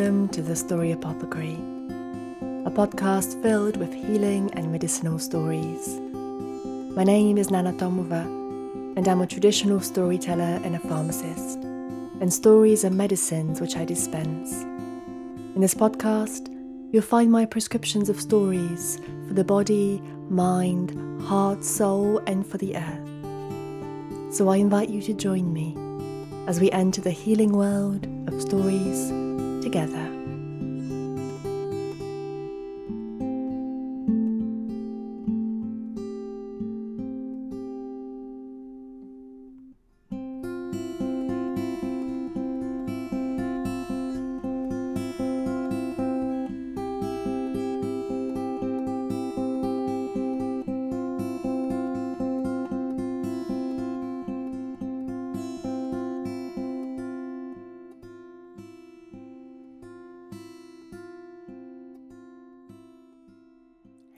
Welcome to the Story Apothecary, a podcast filled with healing and medicinal stories. My name is Nana Tomova, and I'm a traditional storyteller and a pharmacist, and stories are medicines which I dispense. In this podcast, you'll find my prescriptions of stories for the body, mind, heart, soul, and for the earth. So I invite you to join me as we enter the healing world of stories together.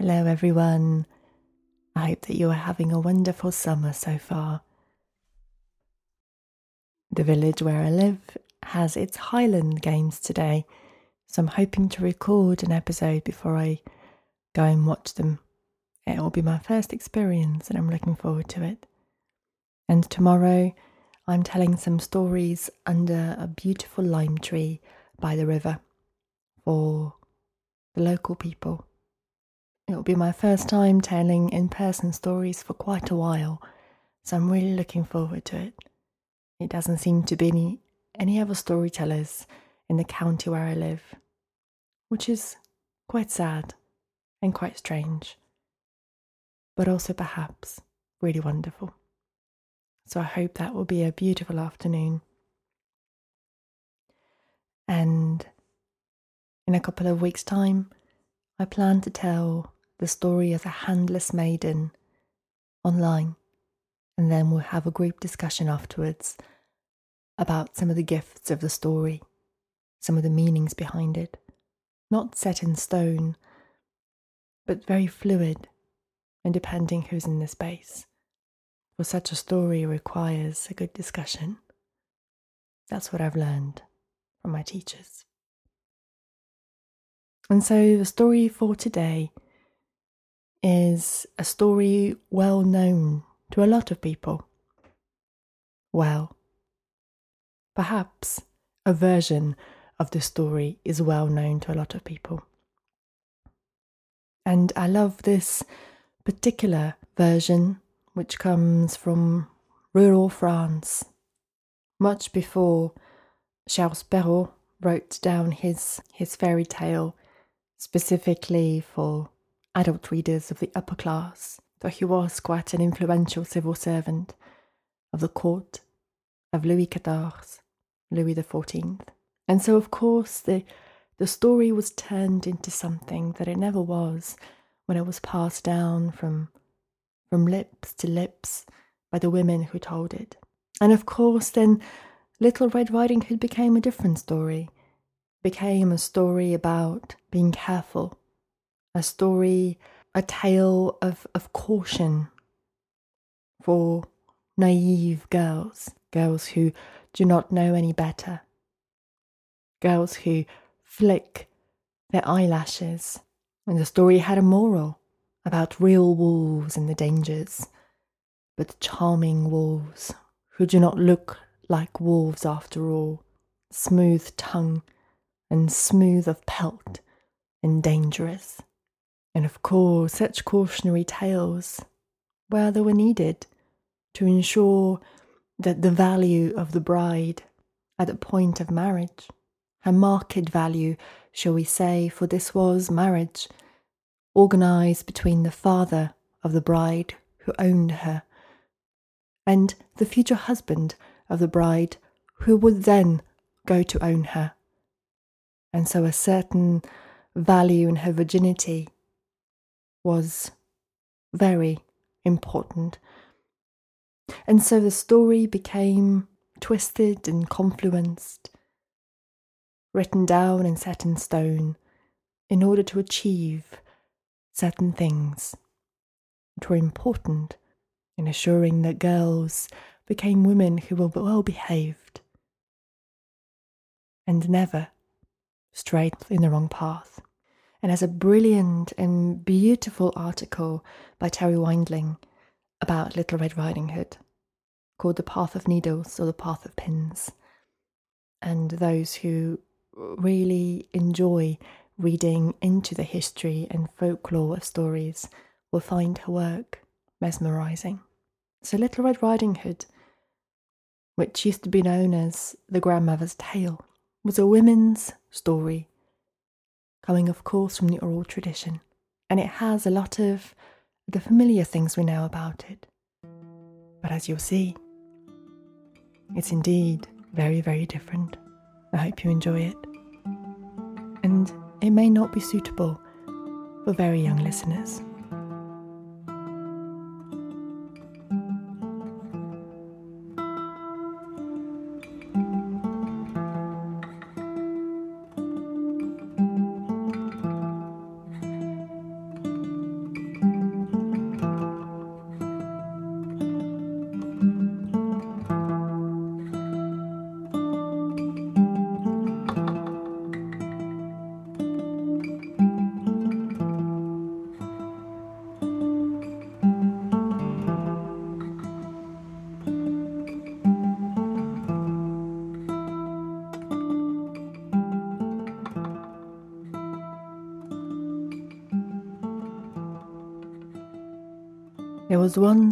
Hello, everyone. I hope that you are having a wonderful summer so far. The village where I live has its Highland Games today, so I'm hoping to record an episode before I go and watch them. It will be my first experience, and I'm looking forward to it. And tomorrow, I'm telling some stories under a beautiful lime tree by the river for the local people. It'll be my first time telling in person stories for quite a while, so I'm really looking forward to it. It doesn't seem to be any, any other storytellers in the county where I live, which is quite sad and quite strange, but also perhaps really wonderful. So I hope that will be a beautiful afternoon. And in a couple of weeks' time, I plan to tell the story of a handless maiden online, and then we'll have a group discussion afterwards about some of the gifts of the story, some of the meanings behind it. Not set in stone, but very fluid and depending who's in the space. For such a story requires a good discussion. That's what I've learned from my teachers. And so the story for today is a story well known to a lot of people. Well, perhaps a version of the story is well known to a lot of people. And I love this particular version, which comes from rural France, much before Charles Perrault wrote down his, his fairy tale specifically for adult readers of the upper class, though he was quite an influential civil servant of the court of Louis XIV, Louis XIV. And so, of course, the, the story was turned into something that it never was when it was passed down from, from lips to lips by the women who told it. And of course, then Little Red Riding Hood became a different story, became a story about being careful a story, a tale of, of caution for naive girls, girls who do not know any better, girls who flick their eyelashes. And the story had a moral about real wolves and the dangers, but charming wolves who do not look like wolves after all, smooth tongue and smooth of pelt and dangerous. And of course, such cautionary tales, where they were needed to ensure that the value of the bride at the point of marriage, her market value, shall we say, for this was marriage, organized between the father of the bride who owned her and the future husband of the bride who would then go to own her. And so a certain value in her virginity was very important. And so the story became twisted and confluenced, written down and set in stone in order to achieve certain things which were important in assuring that girls became women who were well behaved and never strayed in the wrong path. And has a brilliant and beautiful article by Terri Windling about Little Red Riding Hood called The Path of Needles or The Path of Pins. And those who really enjoy reading into the history and folklore of stories will find her work mesmerizing. So, Little Red Riding Hood, which used to be known as The Grandmother's Tale, was a women's story, coming, of course, from the oral tradition. And it has a lot of the familiar things we know about it. But as you'll see, it's indeed very, very different. I hope you enjoy it. And it may not be suitable for very young listeners.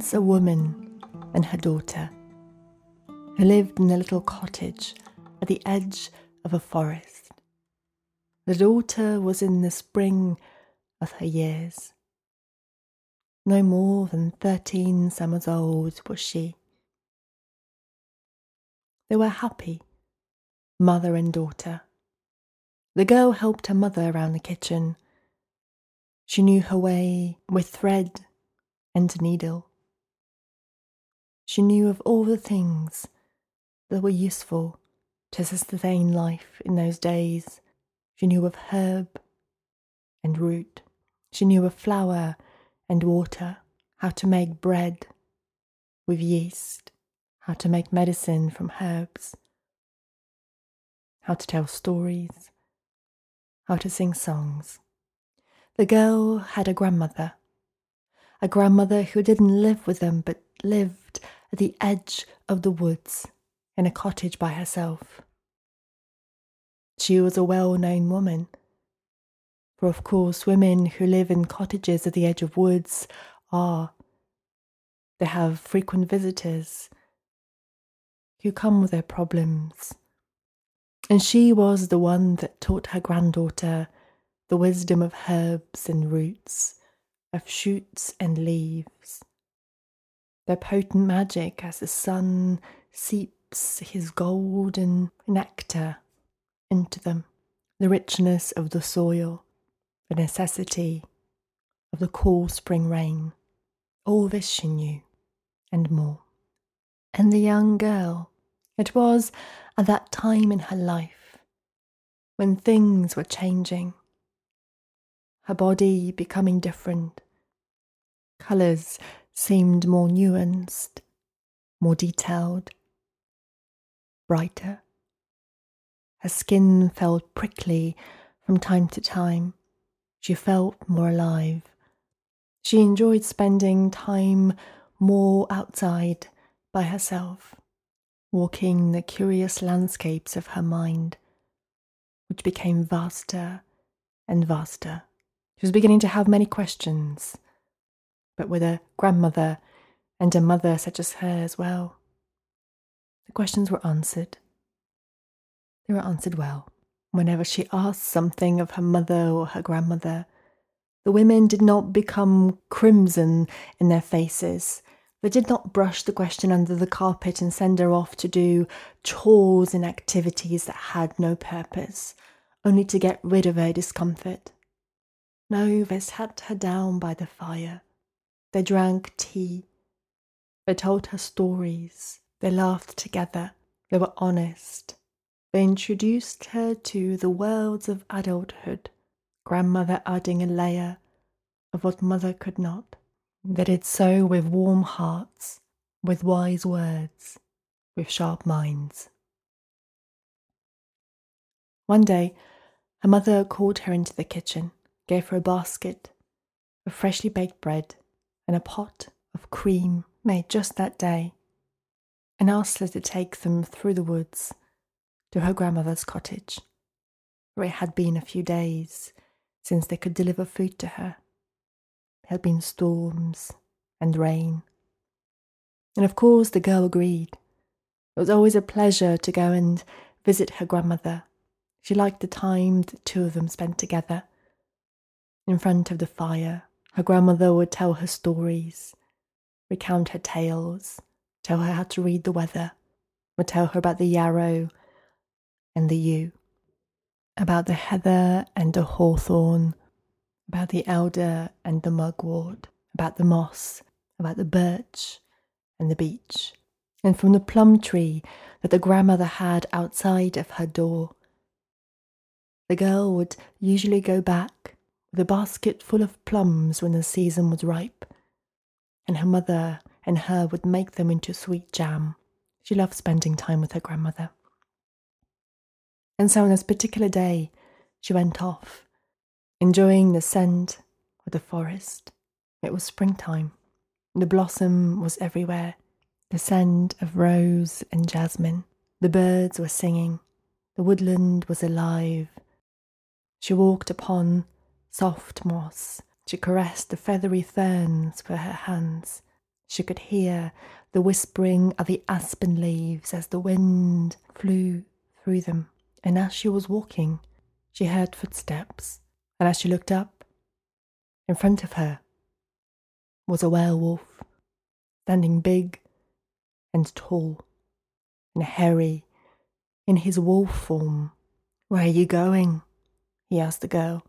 Once a woman and her daughter who lived in a little cottage at the edge of a forest. The daughter was in the spring of her years. No more than thirteen summers old was she. They were happy, mother and daughter. The girl helped her mother around the kitchen. She knew her way with thread and needle. She knew of all the things that were useful to sustain life in those days. She knew of herb and root. She knew of flour and water, how to make bread with yeast, how to make medicine from herbs, how to tell stories, how to sing songs. The girl had a grandmother a grandmother who didn't live with them but lived at the edge of the woods in a cottage by herself. She was a well known woman, for of course, women who live in cottages at the edge of woods are. They have frequent visitors who come with their problems. And she was the one that taught her granddaughter the wisdom of herbs and roots of shoots and leaves. Their potent magic as the sun seeps his golden nectar into them, the richness of the soil, the necessity of the cool spring rain. All this she knew, and more. And the young girl, it was at that time in her life when things were changing her body becoming different. Colours seemed more nuanced, more detailed, brighter. Her skin felt prickly from time to time. She felt more alive. She enjoyed spending time more outside by herself, walking the curious landscapes of her mind, which became vaster and vaster. She was beginning to have many questions, but with a grandmother and a mother such as her as well. The questions were answered. They were answered well. Whenever she asked something of her mother or her grandmother, the women did not become crimson in their faces. They did not brush the question under the carpet and send her off to do chores and activities that had no purpose, only to get rid of her discomfort. No, they sat her down by the fire. They drank tea. They told her stories. They laughed together. They were honest. They introduced her to the worlds of adulthood, grandmother adding a layer of what mother could not. They did so with warm hearts, with wise words, with sharp minds. One day, Her mother called her into the kitchen, gave her a basket of freshly baked bread and a pot of cream made just that day, and asked her to take them through the woods to her grandmother's cottage, where it had been a few days since they could deliver food to her. There had been storms and rain. And of course, the girl agreed. It was always a pleasure to go and visit her grandmother. She liked the time the two of them spent together. In front of the fire, her grandmother would tell her stories, recount her tales, tell her how to read the weather, would tell her about the yarrow and the yew, about the heather and the hawthorn, about the elder and the mugwort, about the moss, about the birch and the beech, and from the plum tree that the grandmother had outside of her door. The girl would usually go back a basket full of plums when the season was ripe, and her mother and her would make them into sweet jam. She loved spending time with her grandmother. And so on this particular day, she went off, enjoying the scent of the forest. It was springtime. The blossom was everywhere, the scent of rose and jasmine. The birds were singing. The woodland was alive. She walked upon soft moss. She caressed the feathery ferns with her hands. She could hear the whispering of the aspen leaves as the wind flew through them. And as she was walking, she heard footsteps. And as she looked up, in front of her was a werewolf, standing big and tall and hairy in his wolf form. Where are you going? he asked the girl.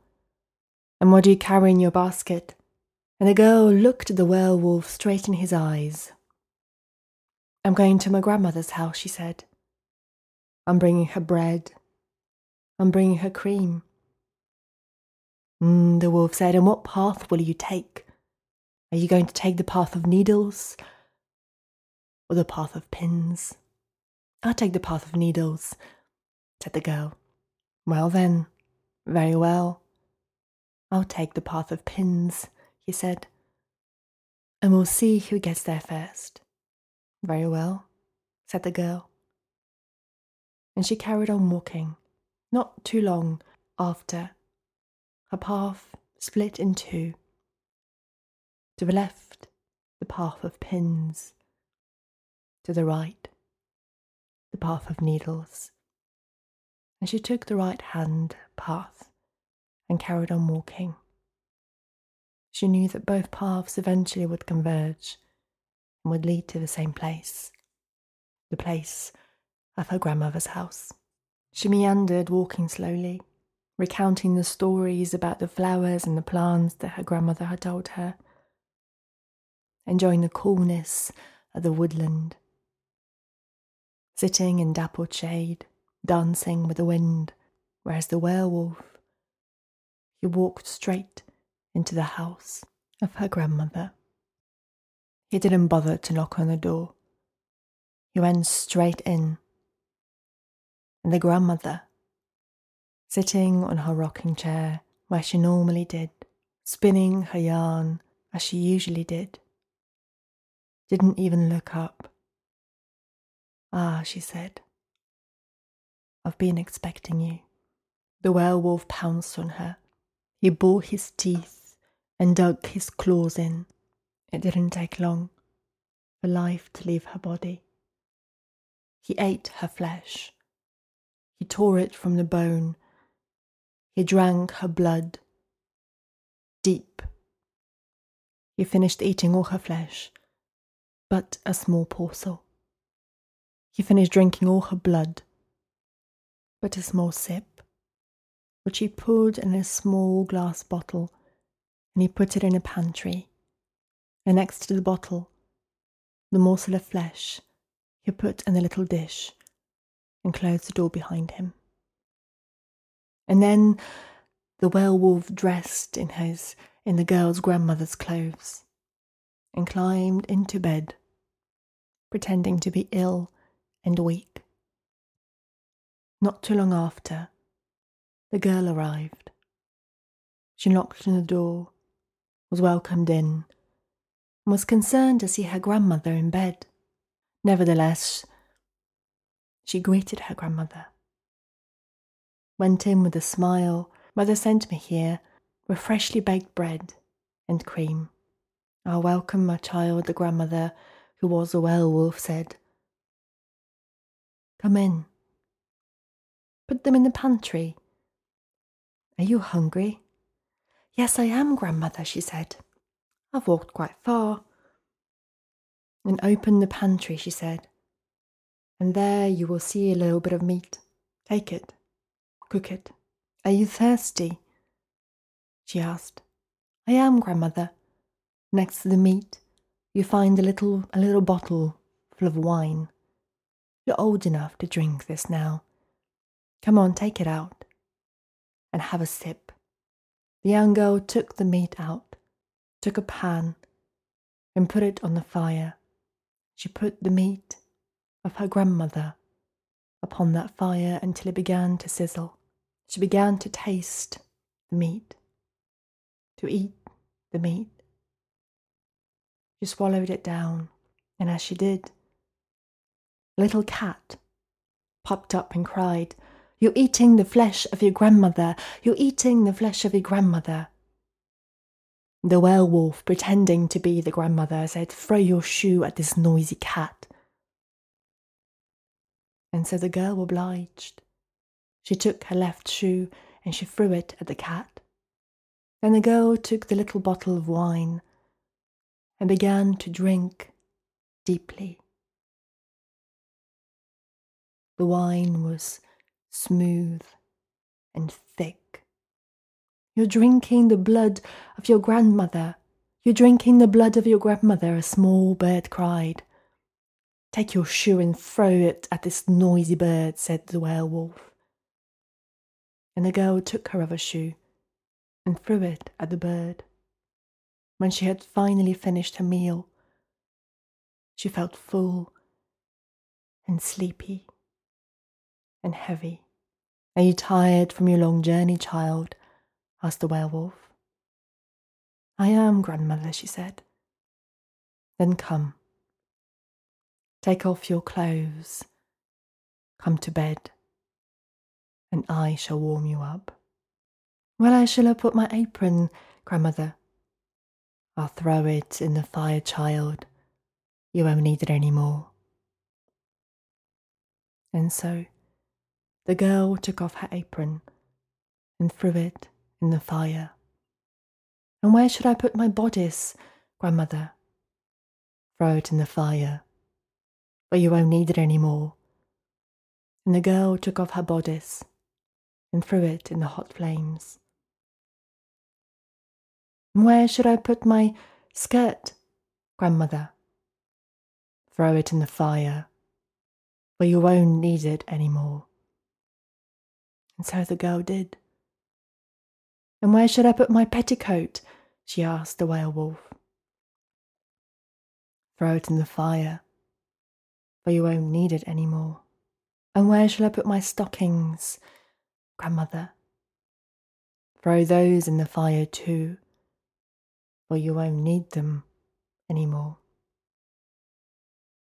And what do you carry in your basket? And the girl looked the werewolf straight in his eyes. I'm going to my grandmother's house, she said. I'm bringing her bread. I'm bringing her cream. Mm, the wolf said, And what path will you take? Are you going to take the path of needles or the path of pins? I'll take the path of needles, said the girl. Well then, very well. I'll take the path of pins, he said, and we'll see who gets there first. Very well, said the girl. And she carried on walking. Not too long after, her path split in two. To the left, the path of pins. To the right, the path of needles. And she took the right hand path and carried on walking. She knew that both paths eventually would converge and would lead to the same place the place of her grandmother's house. She meandered, walking slowly, recounting the stories about the flowers and the plants that her grandmother had told her, enjoying the coolness of the woodland, sitting in dappled shade, dancing with the wind, whereas the werewolf, he walked straight into the house of her grandmother. He didn't bother to knock on the door. He went straight in. And the grandmother, sitting on her rocking chair where she normally did, spinning her yarn as she usually did, didn't even look up. Ah, she said, I've been expecting you. The werewolf pounced on her. He bore his teeth and dug his claws in. It didn't take long for life to leave her body. He ate her flesh. He tore it from the bone. He drank her blood deep. He finished eating all her flesh, but a small morsel. He finished drinking all her blood, but a small sip, which he poured in a small glass bottle and he put it in a pantry. And next to the bottle, the morsel of flesh he put in a little dish and closed the door behind him. And then the werewolf dressed in his in the girl's grandmother's clothes and climbed into bed, pretending to be ill and weak. Not too long after, the girl arrived. She knocked on the door, was welcomed in, and was concerned to see her grandmother in bed. Nevertheless, she greeted her grandmother, went in with a smile. Mother sent me here with freshly baked bread and cream. Ah, welcome, my child, the grandmother, who was a werewolf, said. Come in. Put them in the pantry. Are you hungry? Yes, I am, grandmother, she said. I've walked quite far. And open the pantry, she said. And there you will see a little bit of meat. Take it. Cook it. Are you thirsty? She asked. I am, grandmother. Next to the meat, you find a little a little bottle full of wine. You're old enough to drink this now. Come on, take it out and have a sip. The young girl took the meat out, took a pan, and put it on the fire. She put the meat of her grandmother upon that fire until it began to sizzle. She began to taste the meat, to eat the meat. She swallowed it down, and as she did, a little cat popped up and cried, You're eating the flesh of your grandmother! You're eating the flesh of your grandmother! The werewolf, pretending to be the grandmother, said, Throw your shoe at this noisy cat. And so the girl obliged. She took her left shoe and she threw it at the cat. Then the girl took the little bottle of wine and began to drink deeply. The wine was smooth and thick. You're drinking the blood of your grandmother. You're drinking the blood of your grandmother, a small bird cried. Take your shoe and throw it at this noisy bird, said the werewolf. And the girl took her other shoe and threw it at the bird. When she had finally finished her meal, she felt full and sleepy and heavy. Are you tired from your long journey, child? asked the werewolf. I am, grandmother, she said. Then come. Take off your clothes. Come to bed, and I shall warm you up. Well, I shall have put my apron, grandmother, I'll throw it in the fire, child. You won't need it any more. And so the girl took off her apron and threw it in the fire. And where should I put my bodice, grandmother? Throw it in the fire, but you won't need it any more. And the girl took off her bodice and threw it in the hot flames. And where should I put my skirt, grandmother? Throw it in the fire, but you won't need it any more. And so the girl did. And where should I put my petticoat? she asked the werewolf. Throw it in the fire, for you won't need it any more. And where shall I put my stockings, grandmother? Throw those in the fire too, for you won't need them any more.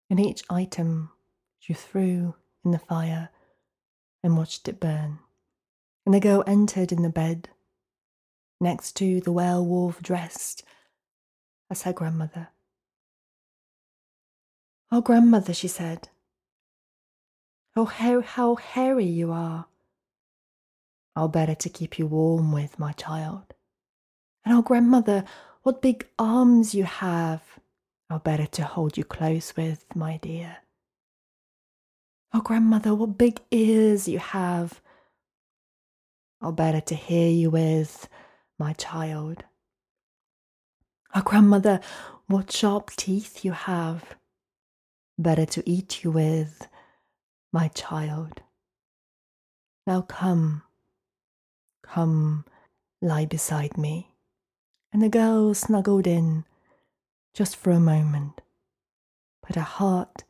And each item she threw in the fire and watched it burn. And the girl entered in the bed next to the werewolf dressed as her grandmother. Oh, grandmother, she said. Oh, how, how hairy you are. I'll better to keep you warm with, my child. And oh, grandmother, what big arms you have! I'll better to hold you close with, my dear. Oh, grandmother, what big ears you have! Better to hear you with, my child. Oh, grandmother, what sharp teeth you have! Better to eat you with, my child. Now come, come, lie beside me and the girl snuggled in just for a moment. But her heart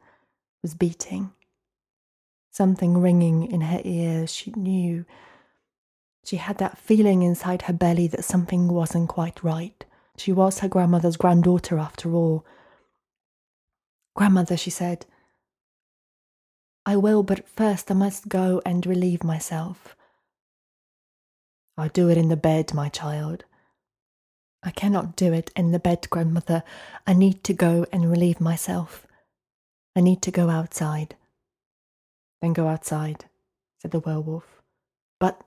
was beating, something ringing in her ears. She knew She had that feeling inside her belly that something wasn't quite right. She was her grandmother's granddaughter after all. Grandmother, she said, I will, but first I must go and relieve myself. I'll do it in the bed, my child. I cannot do it in the bed, grandmother. I need to go and relieve myself. I need to go outside. Then go outside, said the werewolf. But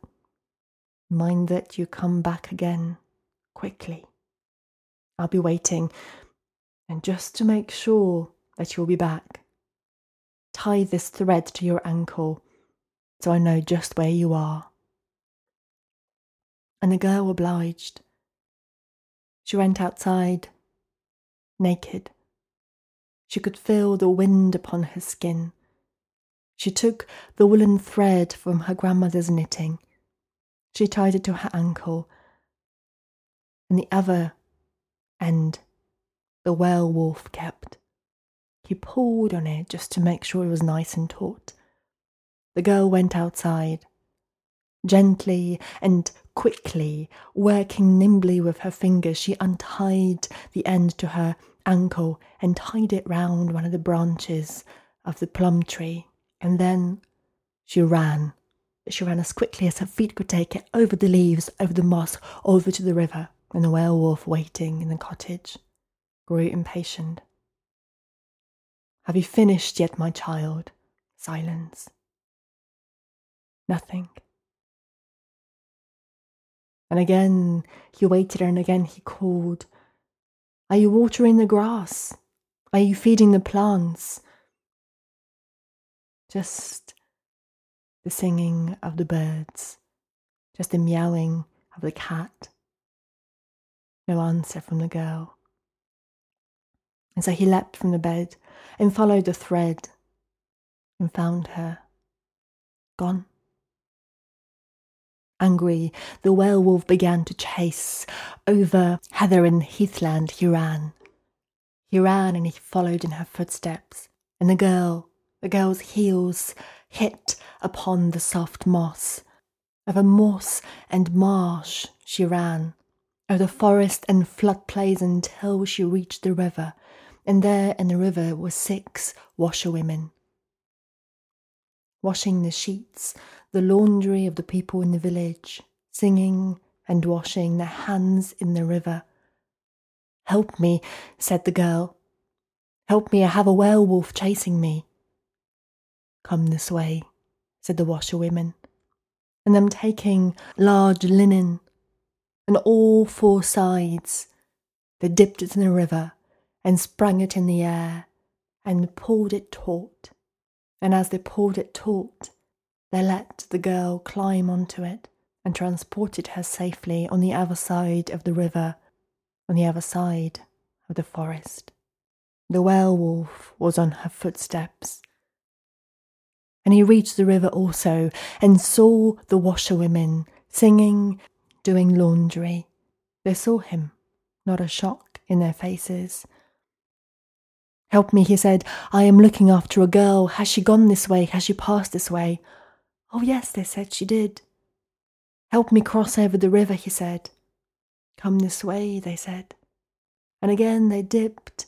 mind that you come back again quickly. I'll be waiting, and just to make sure that you'll be back, tie this thread to your ankle so I know just where you are. And the girl obliged. She went outside, naked. She could feel the wind upon her skin. She took the woolen thread from her grandmother's knitting. She tied it to her ankle, and the other end the werewolf kept. He pulled on it just to make sure it was nice and taut. The girl went outside. Gently and quickly, working nimbly with her fingers, she untied the end to her ankle and tied it round one of the branches of the plum tree. And then she ran. She ran as quickly as her feet could take it over the leaves, over the moss, over to the river, and the werewolf waiting in the cottage grew impatient. Have you finished yet, my child? Silence. Nothing. And again he waited, and again he called, Are you watering the grass? Are you feeding the plants? Just the singing of the birds, just the meowing of the cat. No answer from the girl. And so he leapt from the bed and followed the thread and found her gone. Angry, the werewolf began to chase. Over heather and heathland he ran. He ran and he followed in her footsteps, and the girl, the girl's heels hit upon the soft moss. Over moss and marsh she ran, over the forest and floodplains until she reached the river, and there in the river were six washerwomen washing the sheets, the laundry of the people in the village, singing and washing their hands in the river. Help me, said the girl. Help me, I have a werewolf chasing me. Come this way, said the washerwomen, and them taking large linen on all four sides, they dipped it in the river and sprang it in the air and pulled it taut and as they pulled it taut, they let the girl climb onto it and transported her safely on the other side of the river, on the other side of the forest. The werewolf was on her footsteps. And he reached the river also and saw the washerwomen singing, doing laundry. They saw him, not a shock in their faces. Help me, he said. I am looking after a girl. Has she gone this way? Has she passed this way? Oh, yes, they said she did. Help me cross over the river, he said. Come this way, they said. And again they dipped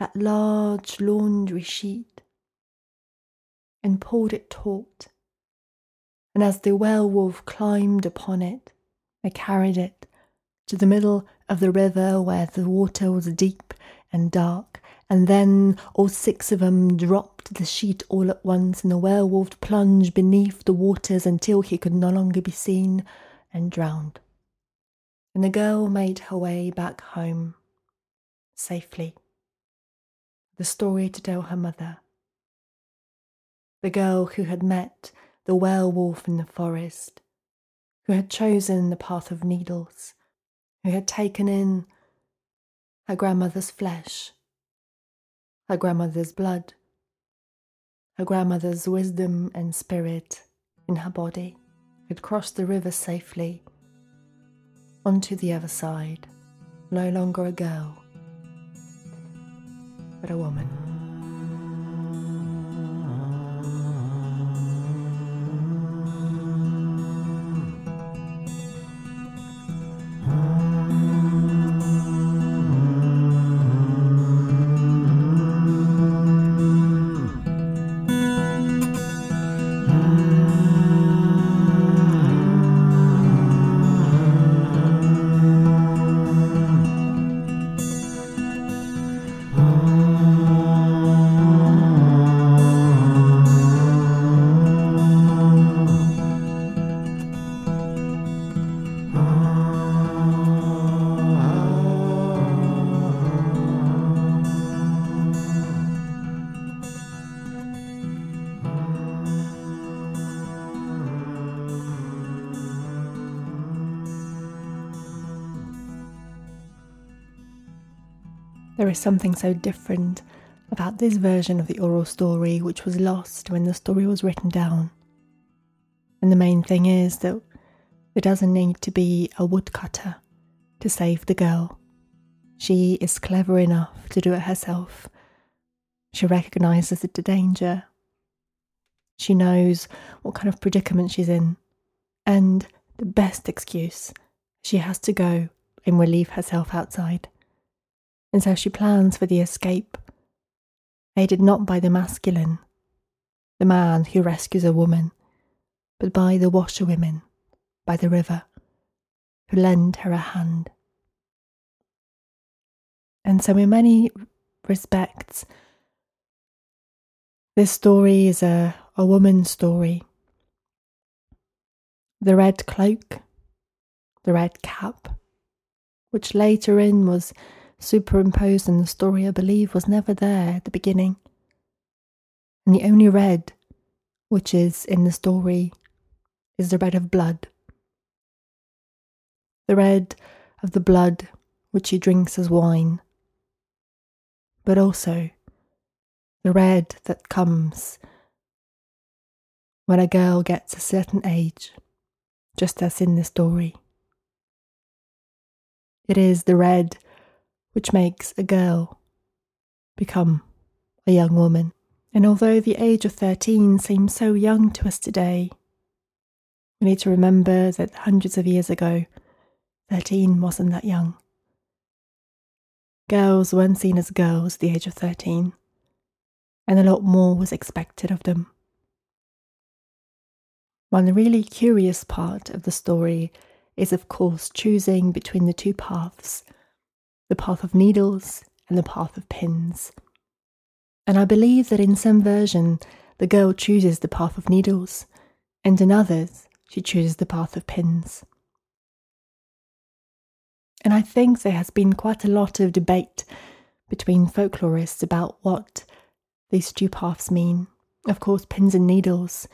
that large laundry sheet and pulled it taut. And as the werewolf climbed upon it, they carried it to the middle of the river where the water was deep and dark and then all six of them dropped the sheet all at once, and the werewolf plunged beneath the waters until he could no longer be seen and drowned. And the girl made her way back home safely. The story to tell her mother. The girl who had met the werewolf in the forest, who had chosen the path of needles, who had taken in her grandmother's flesh her grandmother's blood, her grandmother's wisdom and spirit in her body had crossed the river safely onto the other side, no longer a girl, but a woman. Is something so different about this version of the oral story which was lost when the story was written down. And the main thing is that there doesn't need to be a woodcutter to save the girl. She is clever enough to do it herself. She recognizes the danger. She knows what kind of predicament she's in. And the best excuse, she has to go and relieve herself outside. And so she plans for the escape, aided not by the masculine, the man who rescues a woman, but by the washerwomen by the river, who lend her a hand. And so, in many respects, this story is a, a woman's story. The red cloak, the red cap, which later in was superimposed in the story, I believe, was never there at the beginning. And the only red which is in the story is the red of blood. The red of the blood which he drinks as wine, but also the red that comes when a girl gets a certain age, just as in the story. It is the red which makes a girl become a young woman. And although the age of 13 seems so young to us today, we need to remember that hundreds of years ago, 13 wasn't that young. Girls weren't seen as girls at the age of 13, and a lot more was expected of them. One really curious part of the story is, of course, choosing between the two paths the path of needles and the path of pins. And I believe that in some version, the girl chooses the path of needles, and in others, she chooses the path of pins. And I think there has been quite a lot of debate between folklorists about what these two paths mean. Of course, pins and needles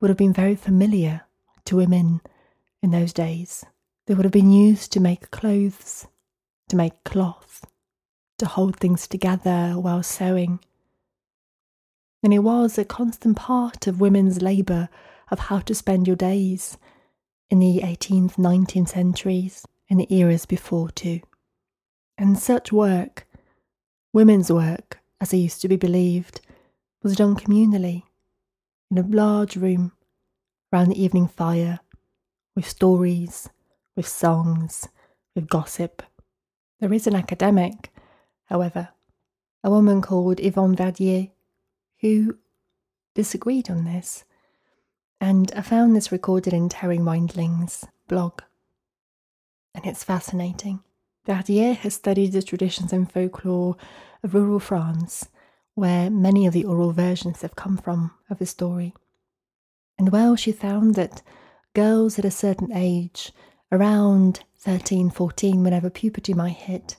would have been very familiar to women in those days. They would have been used to make clothes, to make cloth, to hold things together while sewing. And it was a constant part of women's labour of how to spend your days in the 18th, 19th centuries and the eras before too. And such work, women's work, as it used to be believed, was done communally in a large room round the evening fire with stories, with songs, with gossip. There is an academic, however, a woman called Yvonne Verdier, who disagreed on this. And I found this recorded in Terri Windling's blog. And it's fascinating. Verdier has studied the traditions and folklore of rural France, where many of the oral versions have come from of the story. And well, she found that girls at a certain age, around 13, 14, whenever puberty might hit,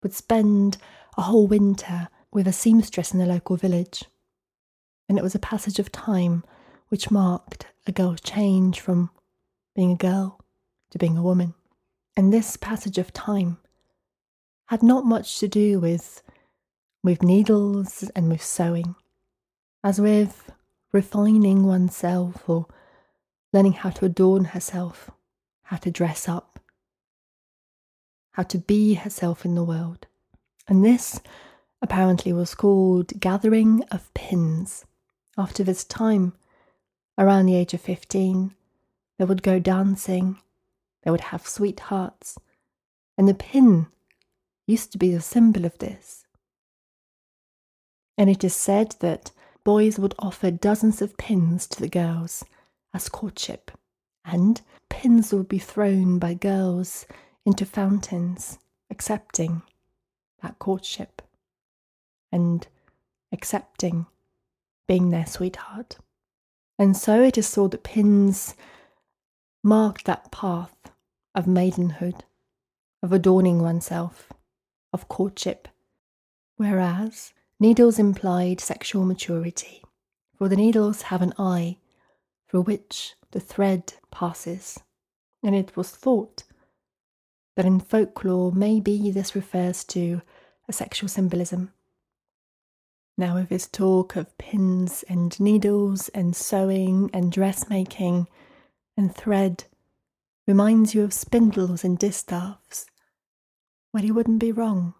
would spend a whole winter with a seamstress in the local village. And it was a passage of time which marked a girl's change from being a girl to being a woman. And this passage of time had not much to do with, with needles and with sewing, as with refining oneself or learning how to adorn herself, how to dress up, how to be herself in the world. And this apparently was called gathering of pins. After this time, around the age of 15, they would go dancing, they would have sweethearts, and the pin used to be the symbol of this. And it is said that boys would offer dozens of pins to the girls as courtship, and pins would be thrown by girls into fountains, accepting that courtship and accepting being their sweetheart. And so it is thought that pins marked that path of maidenhood, of adorning oneself, of courtship, whereas Needles implied sexual maturity, for the needles have an eye through which the thread passes, and it was thought that in folklore maybe this refers to a sexual symbolism. Now, with his talk of pins and needles and sewing and dressmaking and thread reminds you of spindles and distaffs, well, he wouldn't be wrong.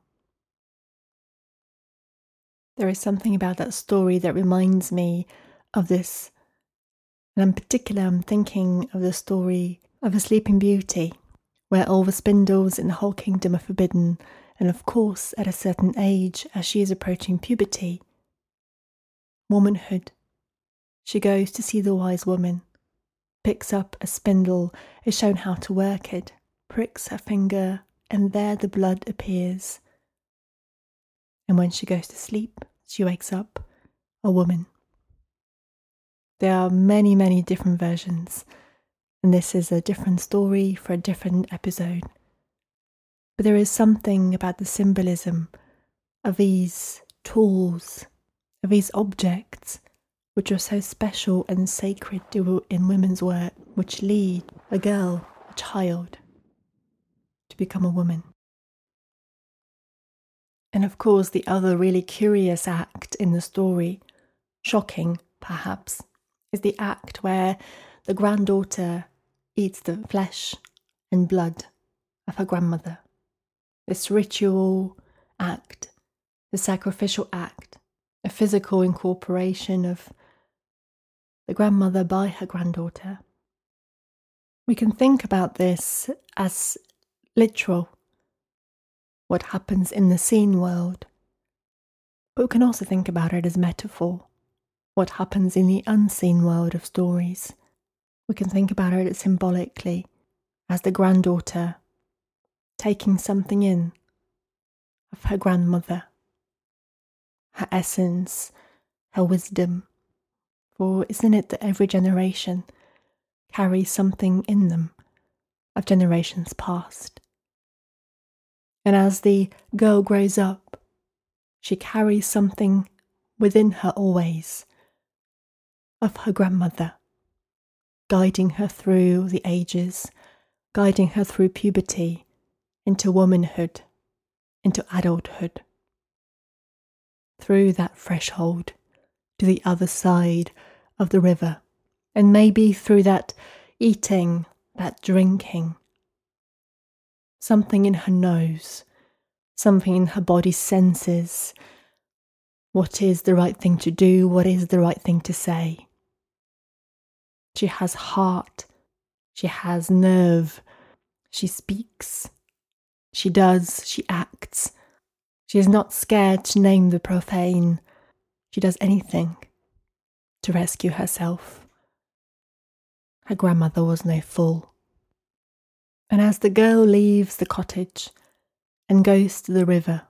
There is something about that story that reminds me of this. And in particular, I'm thinking of the story of a Sleeping Beauty, where all the spindles in the whole kingdom are forbidden, and of course, at a certain age, as she is approaching puberty, womanhood, she goes to see the wise woman, picks up a spindle, is shown how to work it, pricks her finger, and there the blood appears. And when she goes to sleep, she wakes up a woman. There are many, many different versions, and this is a different story for a different episode. But there is something about the symbolism of these tools, of these objects, which are so special and sacred in women's work, which lead a girl, a child, to become a woman. And of course, the other really curious act in the story, shocking perhaps, is the act where the granddaughter eats the flesh and blood of her grandmother. This ritual act, the sacrificial act, a physical incorporation of the grandmother by her granddaughter. We can think about this as literal, what happens in the seen world, but we can also think about it as metaphor, what happens in the unseen world of stories. We can think about it symbolically as the granddaughter taking something in of her grandmother, her essence, her wisdom. For isn't it that every generation carries something in them of generations past? And as the girl grows up, she carries something within her always of her grandmother, guiding her through the ages, guiding her through puberty into womanhood, into adulthood. Through that threshold to the other side of the river, and maybe through that eating, that drinking. Something in her nose, something in her body senses. What is the right thing to do? What is the right thing to say? She has heart. She has nerve. She speaks. She does. She acts. She is not scared to name the profane. She does anything to rescue herself. Her grandmother was no fool. And as the girl leaves the cottage and goes to the river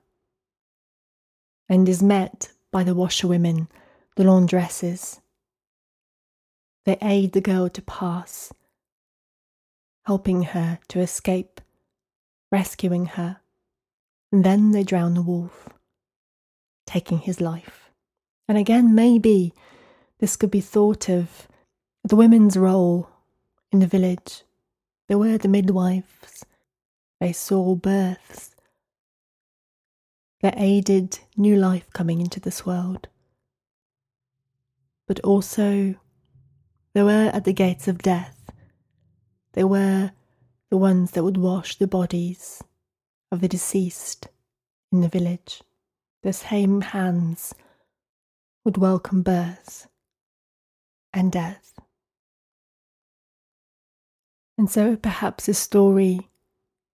and is met by the washerwomen, the laundresses, they aid the girl to pass, helping her to escape, rescuing her, and then they drown the wolf, taking his life. And again, maybe this could be thought of the women's role in the village. They were the midwives, they saw births, they aided new life coming into this world. But also they were at the gates of death. They were the ones that would wash the bodies of the deceased in the village. The same hands would welcome birth and death. And so perhaps this story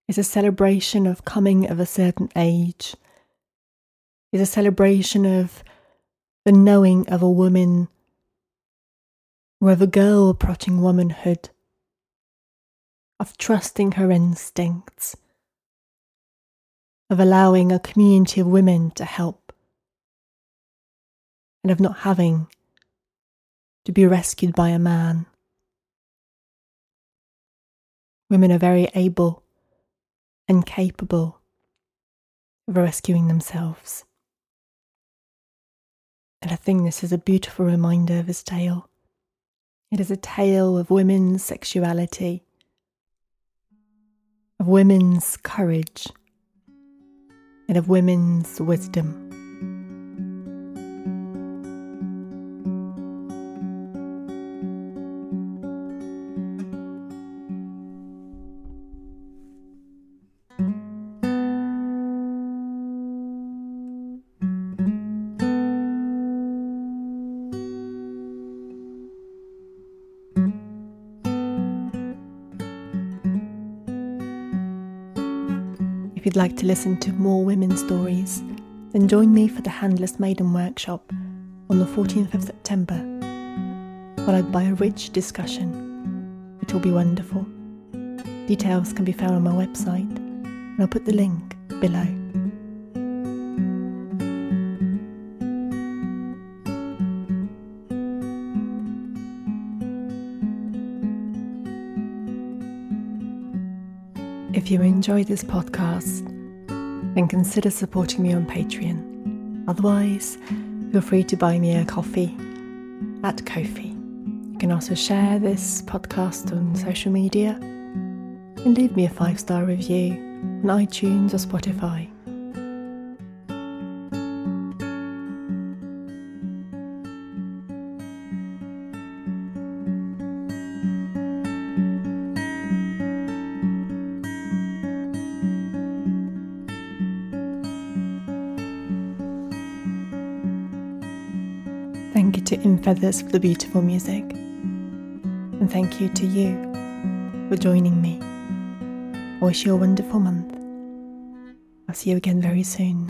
is a celebration of coming of a certain age, is a celebration of the knowing of a woman of a girl approaching womanhood, of trusting her instincts, of allowing a community of women to help, and of not having to be rescued by a man. Women are very able and capable of rescuing themselves. And I think this is a beautiful reminder of his tale. It is a tale of women's sexuality, of women's courage, and of women's wisdom. You'd like to listen to more women's stories, then join me for the Handless Maiden workshop on the 14th of September, followed by a rich discussion. It will be wonderful. Details can be found on my website, and I'll put the link below. If you enjoy this podcast, then consider supporting me on Patreon. Otherwise, feel free to buy me a coffee at Ko-fi. You can also share this podcast on social media and leave me a five star review on iTunes or Spotify. Feathers for the beautiful music. And thank you to you for joining me. I wish you a wonderful month. I'll see you again very soon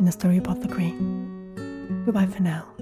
in the Story Apothecary. Goodbye for now.